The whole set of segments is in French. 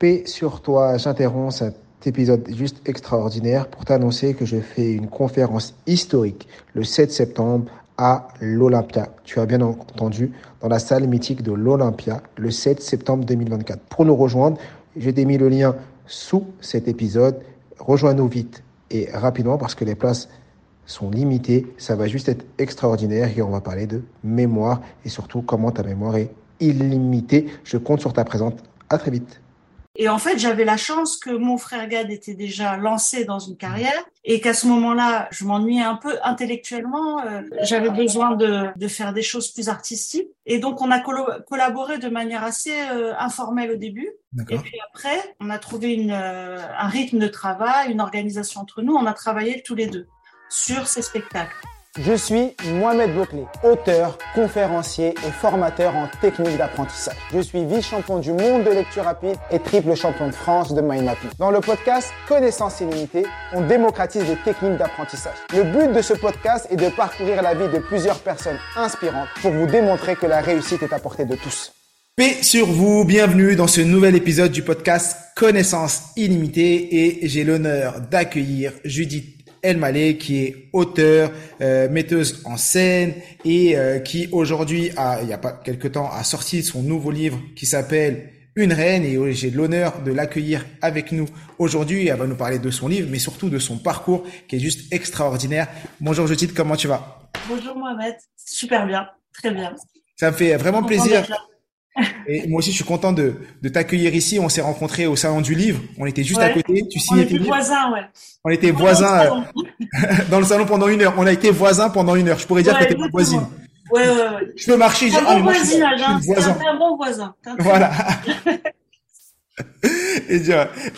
Paix sur toi, j'interromps cet épisode juste extraordinaire pour t'annoncer que je fais une conférence historique le 7 septembre à l'Olympia. Tu as bien entendu, dans la salle mythique de l'Olympia, le 7 septembre 2024. Pour nous rejoindre, j'ai démis le lien sous cet épisode. Rejoins-nous vite et rapidement parce que les places sont limitées. Ça va juste être extraordinaire et on va parler de mémoire et surtout comment ta mémoire est illimitée. Je compte sur ta présence. À très vite. Et en fait, j'avais la chance que mon frère Gad était déjà lancé dans une carrière et qu'à ce moment-là, je m'ennuyais un peu intellectuellement. Euh, j'avais besoin de, de, faire des choses plus artistiques. Et donc, on a collaboré de manière assez euh, informelle au début. Et puis après, on a trouvé une, euh, un rythme de travail, une organisation entre nous. On a travaillé tous les deux sur ces spectacles. Je suis Mohamed Bouclé, auteur, conférencier et formateur en technique d'apprentissage. Je suis vice-champion du monde de lecture rapide et triple champion de France de mind mapping. Dans le podcast Connaissance illimitée, on démocratise les techniques d'apprentissage. Le but de ce podcast est de parcourir la vie de plusieurs personnes inspirantes pour vous démontrer que la réussite est à portée de tous. Paix sur vous, bienvenue dans ce nouvel épisode du podcast Connaissance illimitée et j'ai l'honneur d'accueillir Judith El Malé, qui est auteur, euh, metteuse en scène et euh, qui aujourd'hui, a, il y a pas quelque temps, a sorti son nouveau livre qui s'appelle Une reine et j'ai l'honneur de l'accueillir avec nous aujourd'hui. Elle va nous parler de son livre, mais surtout de son parcours qui est juste extraordinaire. Bonjour Judith, comment tu vas? Bonjour Mohamed, super bien, très bien. Ça me fait vraiment plaisir et moi aussi, je suis content de, de t'accueillir ici. On s'est rencontrés au salon du livre. On était juste à côté. Tu signais on était voisins, ouais. On était voisins euh, dans le salon pendant une heure. On a été voisins pendent une heure. Je pourrais dire que t'es ma voisine. Ouais, ouais, ouais. Je peux marcher. Un bon voisinage, hein. un bon voisin. Voilà. et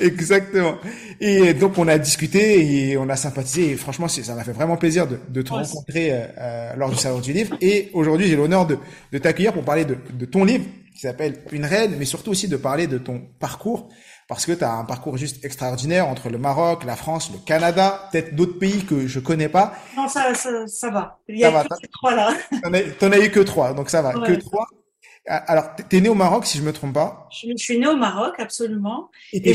exactement. Et donc on a discuté et on a sympathisé. Et franchement, ça m'a fait vraiment plaisir de, de te rencontrer euh, euh, lors du salon du livre. Et aujourd'hui, j'ai l'honneur de, de t'accueillir pour parler de, de ton livre qui s'appelle Une reine, mais surtout aussi de parler de ton parcours, parce que tu as un parcours juste extraordinaire entre le Maroc, la France, le Canada, peut-être d'autres pays que je connais pas. Non, ça, ça, ça va. Il y a que ces trois là. T'en as, eu que trois, donc ça va, que trois. Ah, alors, t'es né au Maroc, si je me trompe pas. Je, suis né au Maroc, absolument. Et,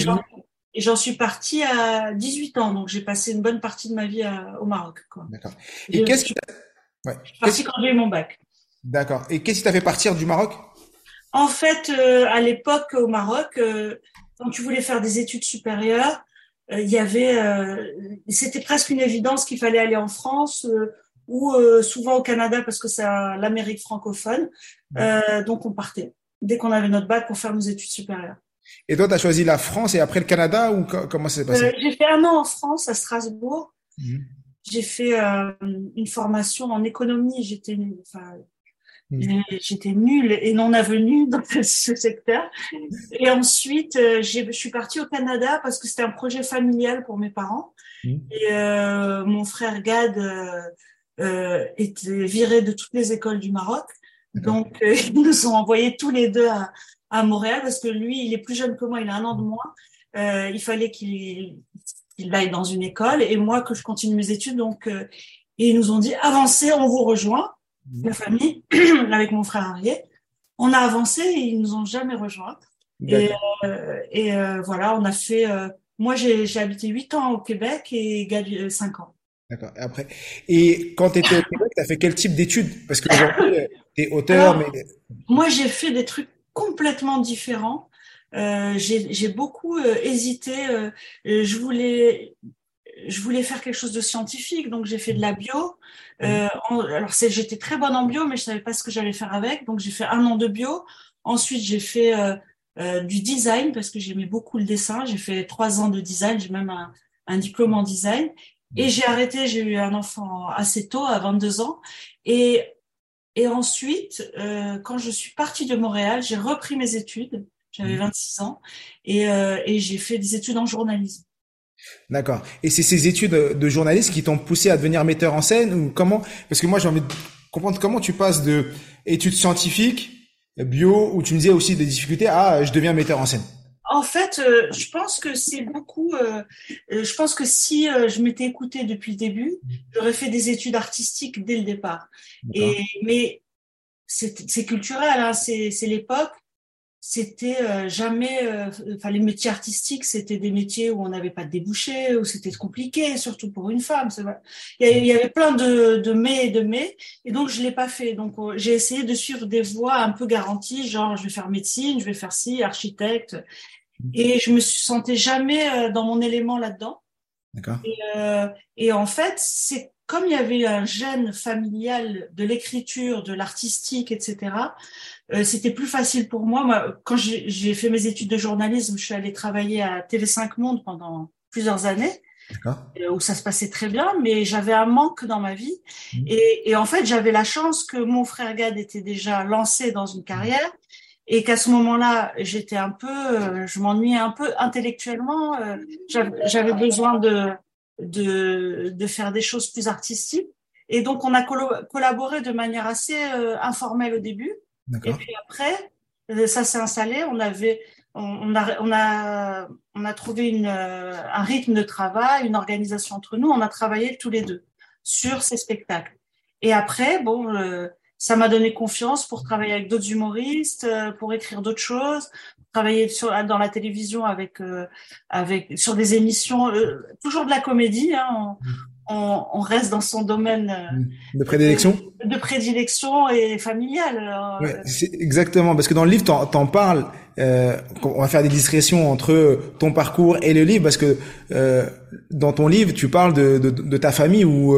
j'en suis partie à 18 ans, donc j'ai passé une bonne partie de ma vie au Maroc. D'accord. Et qu'est-ce qui ouais. Je suis partie quand j'ai eu mon bac. D'accord. Et qu'est-ce qui t'a fait partir du Maroc? En fait, euh, à l'époque au Maroc, euh, quand tu voulais faire des études supérieures, euh, il y avait, c'était presque une évidence qu'il fallait aller en France ou souvent au Canada parce que c'est l'Amérique francophone. donc on partait dès qu'on avait notre bac pour faire nos études supérieures. Et toi, tu as choisi la France et après le Canada ou comment ça s'est passé? J'ai fait un an en France, à Strasbourg. Mmh. J'ai fait une formation en économie. J'étais, enfin, Mm. J'étais nulle et non avenue dans ce secteur. Et ensuite, euh, je suis partie au Canada parce que c'était un projet familial pour mes parents. Mm. Et euh, mon frère Gad euh, euh, était viré de toutes les écoles du Maroc. Donc, euh, ils nous ont envoyés tous les deux à, à, Montréal parce que lui, il est plus jeune que moi, il a un an de moins. il fallait qu'il il aille dans une école et moi que je continue mes études. Donc, ils nous ont dit avancez, on vous rejoint la famille, avec mon frère Arié. On a avancé et ils nous ont jamais rejoints. Et, euh, et euh, voilà, on a fait. Euh, moi, j'ai habité 8 ans au Québec et Gabi 5 ans. D'accord. Et après, et quand tu étais au Québec, tu as fait quel type d'études? Parce que tu es auteur, mais. Moi, j'ai fait des trucs complètement différents. j'ai beaucoup hésité. je voulais je voulais faire quelque chose de scientifique, donc j'ai fait de la bio. Euh, alors j'étais très bonne en bio, mais je savais pas ce que j'allais faire avec, donc j'ai fait un an de bio. Ensuite, j'ai fait euh, euh, du design parce que j'aimais beaucoup le dessin. J'ai fait trois ans de design, j'ai même un, un, diplôme en design. Et j'ai arrêté, j'ai eu un enfant assez tôt, à 22 ans. Et, et ensuite, euh, quand je suis partie de Montréal, j'ai repris mes études. J'avais 26 ans et, et j'ai fait des études en journalisme. D'accord. Et c'est ces études de journaliste qui t'ont poussé à devenir metteur en scène ou comment? Parce que moi, j'ai envie de comprendre comment tu passes de études scientifiques, bio, où tu me disais aussi des difficultés, à je deviens metteur en scène. En fait, euh, je pense que c'est beaucoup. Euh, euh, je pense que si je m'étais écoutée depuis le début, j'aurais fait des études artistiques dès le départ. Et mais c'est culturel, hein, c'est l'époque. C'était euh, jamais, euh, enfin les métiers artistiques, c'était des métiers où on n'avait pas de débouchés, où c'était compliqué, surtout pour une femme. Il y, avait, plein de, de mais et de mais, et donc je l'ai pas fait. Donc j'ai essayé de suivre des voies un peu garanties, genre je vais faire médecine, je vais faire ci, architecte, mmh. et je me sentais jamais dans mon élément là-dedans. D'accord. Et, et en fait, c'est comme il y avait un gène familial de l'écriture, de l'artistique, etc., euh, c'était plus facile pour moi. moi quand j'ai fait mes études de journalisme, je suis allée travailler à TV5 Monde pendant plusieurs années, euh, où ça se passait très bien, mais j'avais un manque dans ma vie. Mmh. Et, et, en fait, j'avais la chance que mon frère Gad était déjà lancé dans une carrière et qu'à ce moment-là, j'étais un peu, euh, je m'ennuyais un peu intellectuellement. j'avais besoin de de, de faire des choses plus artistiques. Et donc, on a collaboré de manière assez euh, informelle au début. Et puis après, euh, ça s'est installé. On avait, on, a, on a, on a trouvé une, euh, un rythme de travail, une organisation entre nous. On a travaillé tous les deux sur ces spectacles. Et après, bon, ça m'a donné confiance pour travailler avec d'autres humoristes, pour écrire d'autres choses, travailler sur, dans la télévision avec, euh, avec, sur des émissions, euh, toujours de la comédie. Hein, on, on, reste dans son domaine euh, de prédilection, de, prédilection et familial. Ouais, exactement, parce que dans le livre, t'en, en parles. on va faire des discrétions entre ton parcours et le livre, parce que dans ton livre, tu parles de, de, de ta famille où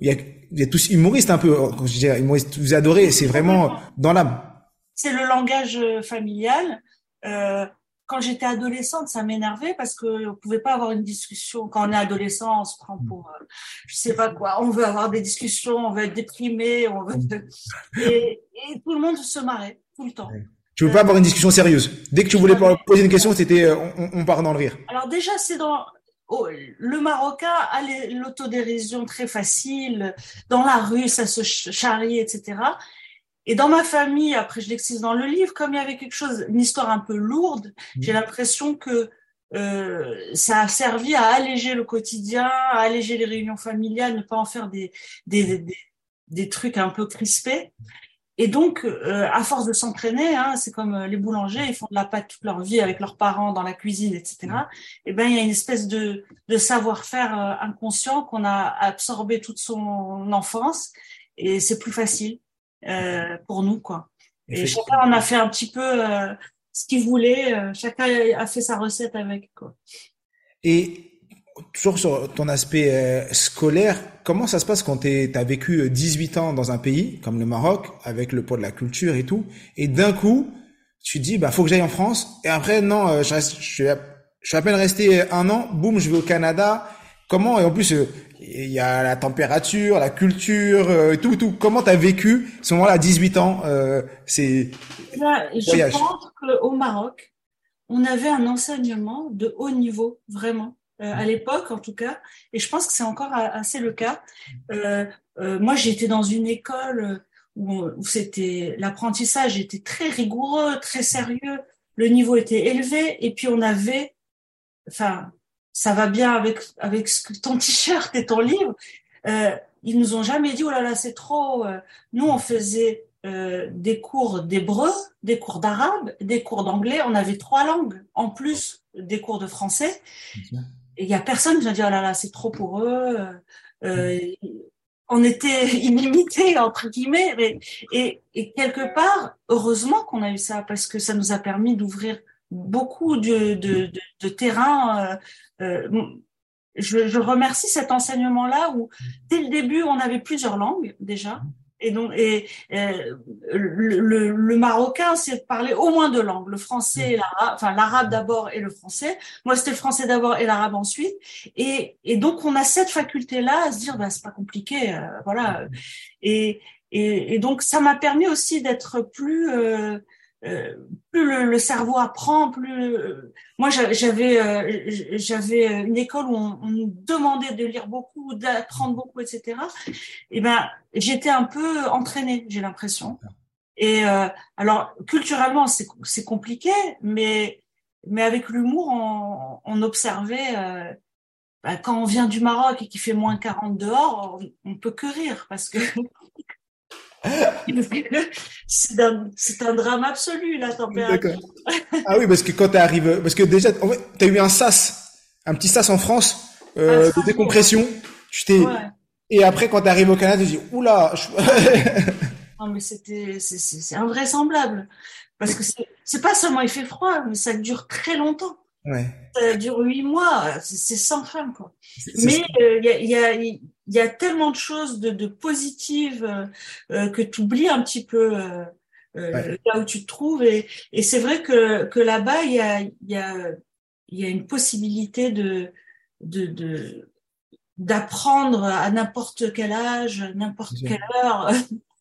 il y a tous humoristes un peu, quand je dis humoristes, vous adorez, c'est vraiment dans l'âme. C'est le langage familial. Euh, quand j'étais adolescente, ça m'énervait parce que on pouvait pas avoir une discussion. Quand on est adolescent, on se prend pour, euh, je sais pas quoi. On veut avoir des discussions, on veut être déprimé, on veut et, et, tout le monde se marrait tout le temps. Tu veux pas avoir une discussion sérieuse? Dès que tu voulais poser une question, c'était euh, on, on, part dans le rire. Alors déjà, c'est dans oh, le Marocain a l'autodérision très facile. Dans la rue, ça se charrie, etc. Et dans ma famille, après je l'excise dans le livre, comme il y avait quelque chose, une histoire un peu lourde, mmh. j'ai l'impression que euh, ça a servi à alléger le quotidien, à alléger les réunions familiales, ne pas en faire des, des, des, des trucs un peu crispés. Et donc, euh, à force de s'entraîner, hein, c'est comme euh, les boulangers, ils font de la pâte toute leur vie avec leurs parents dans la cuisine, etc. Et ben, il y a une espèce de, de savoir-faire euh, inconscient qu'on a absorbé toute son enfance, et c'est plus facile. Euh, pour nous, quoi. Et chacun en a fait un petit peu euh, ce qu'il voulait. Euh, chacun a fait sa recette avec, quoi. Et toujours sur ton aspect scolaire, comment ça se passe quand tu as vécu 18 ans dans un pays comme le Maroc, avec le poids de la culture et tout, et d'un coup, tu dis, bah, faut que j'aille en France, et après, non, je, reste, je, suis, je suis à peine resté un an, boum, je vais au Canada. Comment, et en plus, il y a la température, la culture, euh, tout, tout. Comment tu as vécu ce moment-là à 18 ans euh, C'est Je pense qu'au Maroc, on avait un enseignement de haut niveau, vraiment, euh, à l'époque en tout cas, et je pense que c'est encore assez le cas. Moi, j'étais dans une école où, où c'était l'apprentissage était très rigoureux, très sérieux, le niveau était élevé, et puis on avait, enfin, ça va bien avec avec ton t-shirt et ton livre. Euh, ils nous ont jamais dit oh là là c'est trop. Euh. Nous on faisait euh, des cours d'hébreu, des cours d'arabe, des cours d'anglais. On avait trois langues en plus des cours de français. Et il y a personne qui nous a dit oh là là c'est trop pour eux. Euh, on était illimités entre guillemets. Mais, et, et quelque part heureusement qu'on a eu ça parce que ça nous a permis d'ouvrir beaucoup de, de, de, de terrain. Euh, euh, je, je, remercie cet enseignement-là où dès le début on avait plusieurs langues déjà. Et donc, et, euh, le, le, marocain, c'est parler au moins deux langues, le français l'arabe, enfin l'arabe d'abord et le français. Moi, c'était le français d'abord et l'arabe ensuite. Et, et donc, on a cette faculté-là à se dire, bah, c'est pas compliqué, euh, voilà. Et, et, et, donc, ça m'a permis aussi d'être plus euh, plus le, cerveau apprend, plus moi j'avais euh, j'avais une école où on, nous demandait de lire beaucoup, d'apprendre beaucoup, etc. Et ben j'étais un peu entraînée, j'ai l'impression. Et euh, alors culturellement c'est compliqué, mais mais avec l'humour on, on observait ben, quand on vient du Maroc et qu'il fait moins 40 dehors, on, on peut que rire parce que c'est un, un, drame absolu, la température. ah oui, parce que quand tu arrives, parce que déjà, tu as eu un sas, un petit sas en France, euh, de décompression. Tu t'es, et après, quand tu arrives au Canada, tu dis, oula. non, mais c'était, c'est invraisemblable. Parce que c'est pas seulement il fait froid, mais ça dure très longtemps. Ouais. Ça dure huit mois, c'est sans fin, quoi. Mais il y, a, y, a, y, a, tellement de choses de, de positives euh, euh, que tu oublies un petit peu euh, là où tu te trouves. Et, et c'est vrai que, que là-bas, il y a, y, a, y a une possibilité de, de, de d'apprendre à n'importe quel âge, n'importe quelle heure.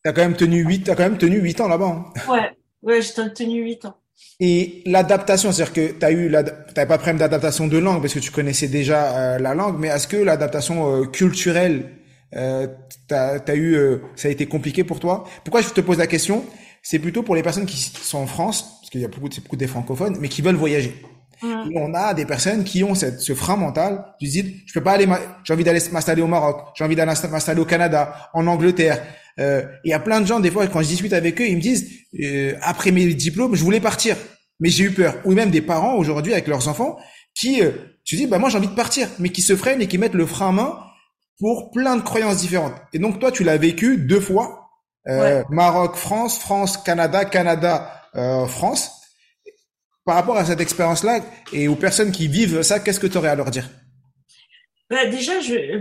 T'as quand même tenu huit, as quand même tenu huit ans là-bas. Hein. Ouais, ouais, j'ai tenu huit ans. Et l'adaptation, c'est-à-dire que tu as eu, t'avais pas problème d'adaptation de langue parce que tu connaissais déjà euh, la langue, mais est-ce que l'adaptation euh, culturelle, euh, t'as, as eu, euh, ça a été compliqué pour toi? Pourquoi je te pose la question? C'est plutôt pour les personnes qui sont en France, parce qu'il y a beaucoup, beaucoup des francophones, mais qui veulent voyager. Et on a des personnes qui ont cette, ce frein mental, se disent, je peux pas aller, j'ai envie d'aller m'installer au Maroc, j'ai envie d'aller m'installer au Canada, en Angleterre. Euh, il y a plein de gens, des fois, quand je discute avec eux, ils me disent, euh, après mes diplômes, je voulais partir, mais j'ai eu peur. Ou même des parents aujourd'hui avec leurs enfants qui euh, se disent, bah moi j'ai envie de partir, mais qui se freinent et qui mettent le frein à main pour plein de croyances différentes. Et donc toi, tu l'as vécu deux fois, euh, Maroc, France, France, Canada, Canada, euh, France par rapport à cette expérience-là et aux personnes qui vivent ça, qu'est-ce que tu aurais à leur dire? Bah, Déjà,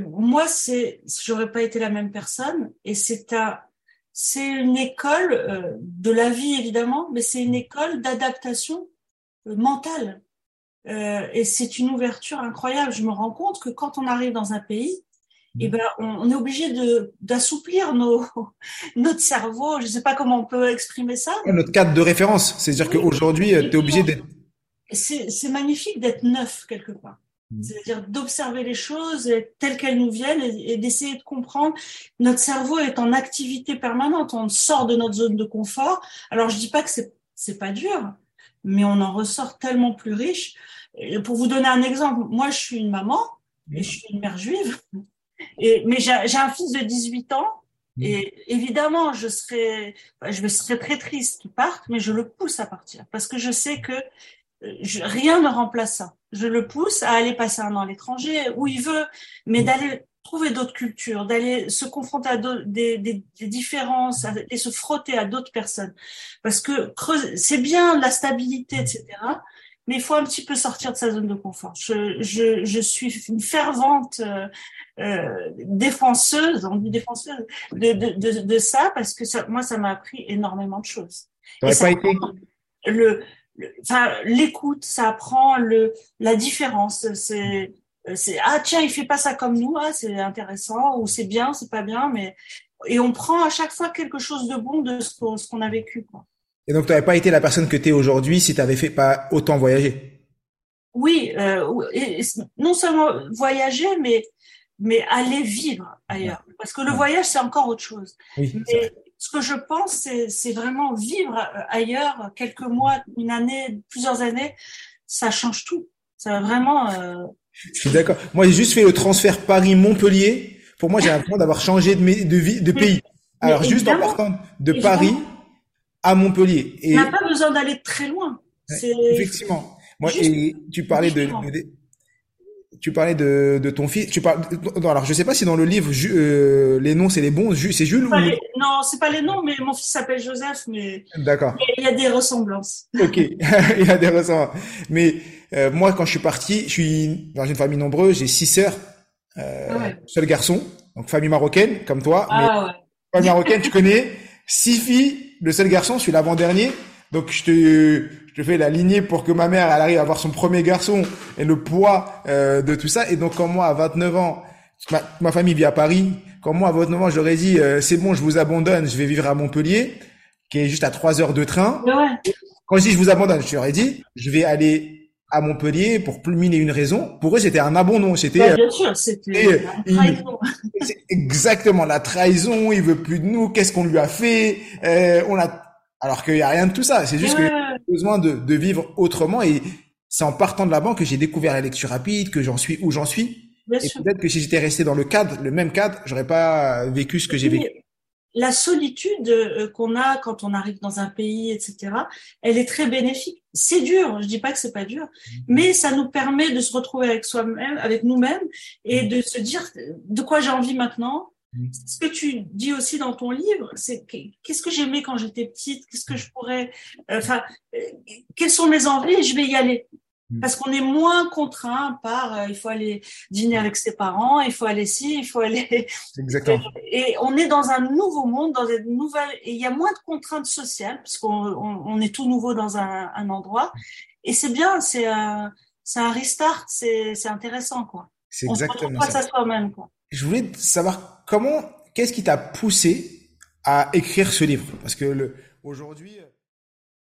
moi, c'est, j'aurais pas été la même personne et c'est c'est une école euh, de la vie évidemment, mais c'est une école d'adaptation euh, mentale. Euh, et c'est une ouverture incroyable. Je me rends compte que quand on arrive dans un pays, eh ben, on, est obligé de d'assouplir notre cerveau. Je sais pas comment on peut exprimer ça. Notre cadre de référence, c'est-à-dire qu'aujourd'hui, tu es obligé d'être. C'est magnifique d'être neuf quelque part. Mm. C'est-à-dire d'observer les choses telles qu'elles nous viennent et, d'essayer de comprendre. Notre cerveau est en activité permanente. On sort de notre zone de confort. Alors je dis pas que c'est c'est pas dur, mais on en ressort tellement plus riche. Et pour vous donner un exemple, moi je suis une maman et je suis une mère juive. Et, mais j'ai un fils de 18 ans et évidemment, je serais, je serais très triste qu'il parte, mais je le pousse à partir parce que je sais que euh, je, rien ne remplace ça. Je le pousse à aller passer un an à l'étranger où il veut, mais d'aller trouver d'autres cultures, d'aller se confronter à des, des, des, différences et se frotter à d'autres personnes. Parce que c'est bien la stabilité, etc mais il faut un petit peu sortir de sa zone de confort. Je, je, je suis une fervente euh, euh défenseuse, on dit défenseuse, de, de, de, de, ça parce que ça, moi, ça m'a appris énormément de choses. pas été... Le, enfin, l'écoute, ça apprend le, la différence. C'est, c'est ah tiens, il fait pas ça comme nous, ah c'est intéressant ou c'est bien, c'est pas bien, mais et on prend à chaque fois quelque chose de bon de ce qu'on a vécu. Quoi. Et donc, tu n'avais pas été la personne que tu es aujourd'hui si tu avais fait pas autant voyager. Oui, euh, non seulement voyager, mais mais aller vivre ailleurs. Parce que le voyage, c'est encore autre chose. mais ce que je pense, c'est vraiment vivre euh, ailleurs, quelques mois, une année, plusieurs années, ça change tout. Ça va vraiment. Euh... Je suis d'accord. Moi, j'ai juste fait le transfert Paris-Montpellier. Pour moi, j'ai l'impression d'avoir changé de, de, vie, de pays. Alors, juste en partant de Paris à Montpellier. Et... On n'a pas besoin d'aller très loin. Effectivement. Moi, et tu parlais de, tu parlais de, de ton fils. Tu parles. alors, je sais pas si dans le livre euh, les noms c'est les bons. C'est Jules ou Non, c'est pas les noms, mais mon fils s'appelle Joseph, mais. D'accord. Il y a des ressemblances. Ok, il y a des ressemblances. Mais euh, moi, quand je suis parti, je suis dans une famille nombreuse. J'ai six sœurs, euh, seul garçon, donc famille marocaine comme toi. Ah, mais ouais. Famille marocaine, tu connais. Six filles le seul garçon, je suis l'avant-dernier. Donc je te, je te fais la lignée pour que ma mère elle arrive à avoir son premier garçon et le poids euh, de tout ça. Et donc quand moi à 29 ans, ma, famille vit à Paris, quand moi à 29 ans j'aurais dit euh, c'est bon je vous abandonne, je vais vivre à Montpellier, qui est juste à 3 heures de train. Quand je dis je vous abandonne, je leur ai dit je vais aller à Montpellier pour plus mille et une raisons. Pour eux, c'était un abandon. C'était bah, bien sûr, c'était exactement la trahison. Il veut plus de nous. Qu'est-ce qu'on lui a fait? Euh, On a alors qu'il y a rien de tout ça. C'est juste qu'il a besoin de, de, vivre autrement. Et c'est en partant de la banque que j'ai découvert la lecture rapide, que j'en suis où j'en suis. et peut-être que si j'étais resté dans le cadre, le même cadre, j'aurais pas vécu ce que j'ai vécu. la solitude euh, qu'on a quand on arrive dans un pays, etc., elle est très bénéfique. C'est dur, je dis pas que c'est pas dur, mm-hmm. mais ça nous permet de se retrouver avec soi-même, avec nous-mêmes, et mm-hmm. de se dire de quoi j'ai envie maintenant. Mm-hmm. Ce que tu dis aussi dans ton livre, c'est qu'est-ce que j'aimais quand j'étais petite, qu'est-ce que je pourrais, euh, enfin, euh, quelles sont mes envies, et je vais y aller. Mm. Parce qu'on est moins contraint par euh, il faut aller dîner avec ses parents, il faut aller ci, il faut aller. Exactement. Et, on est dans un nouveau monde, dans une nouvelle. Et il y a moins de contraintes sociales puisqu'on on, on est tout nouveau dans un, un endroit. Et c'est bien, c'est un, c'est un restart, c'est, c'est intéressant quoi. C'est exactement ça. soi-même quoi. Je voulais savoir comment, qu'est-ce qui t'a poussé à écrire ce livre? Parce que le aujourd'hui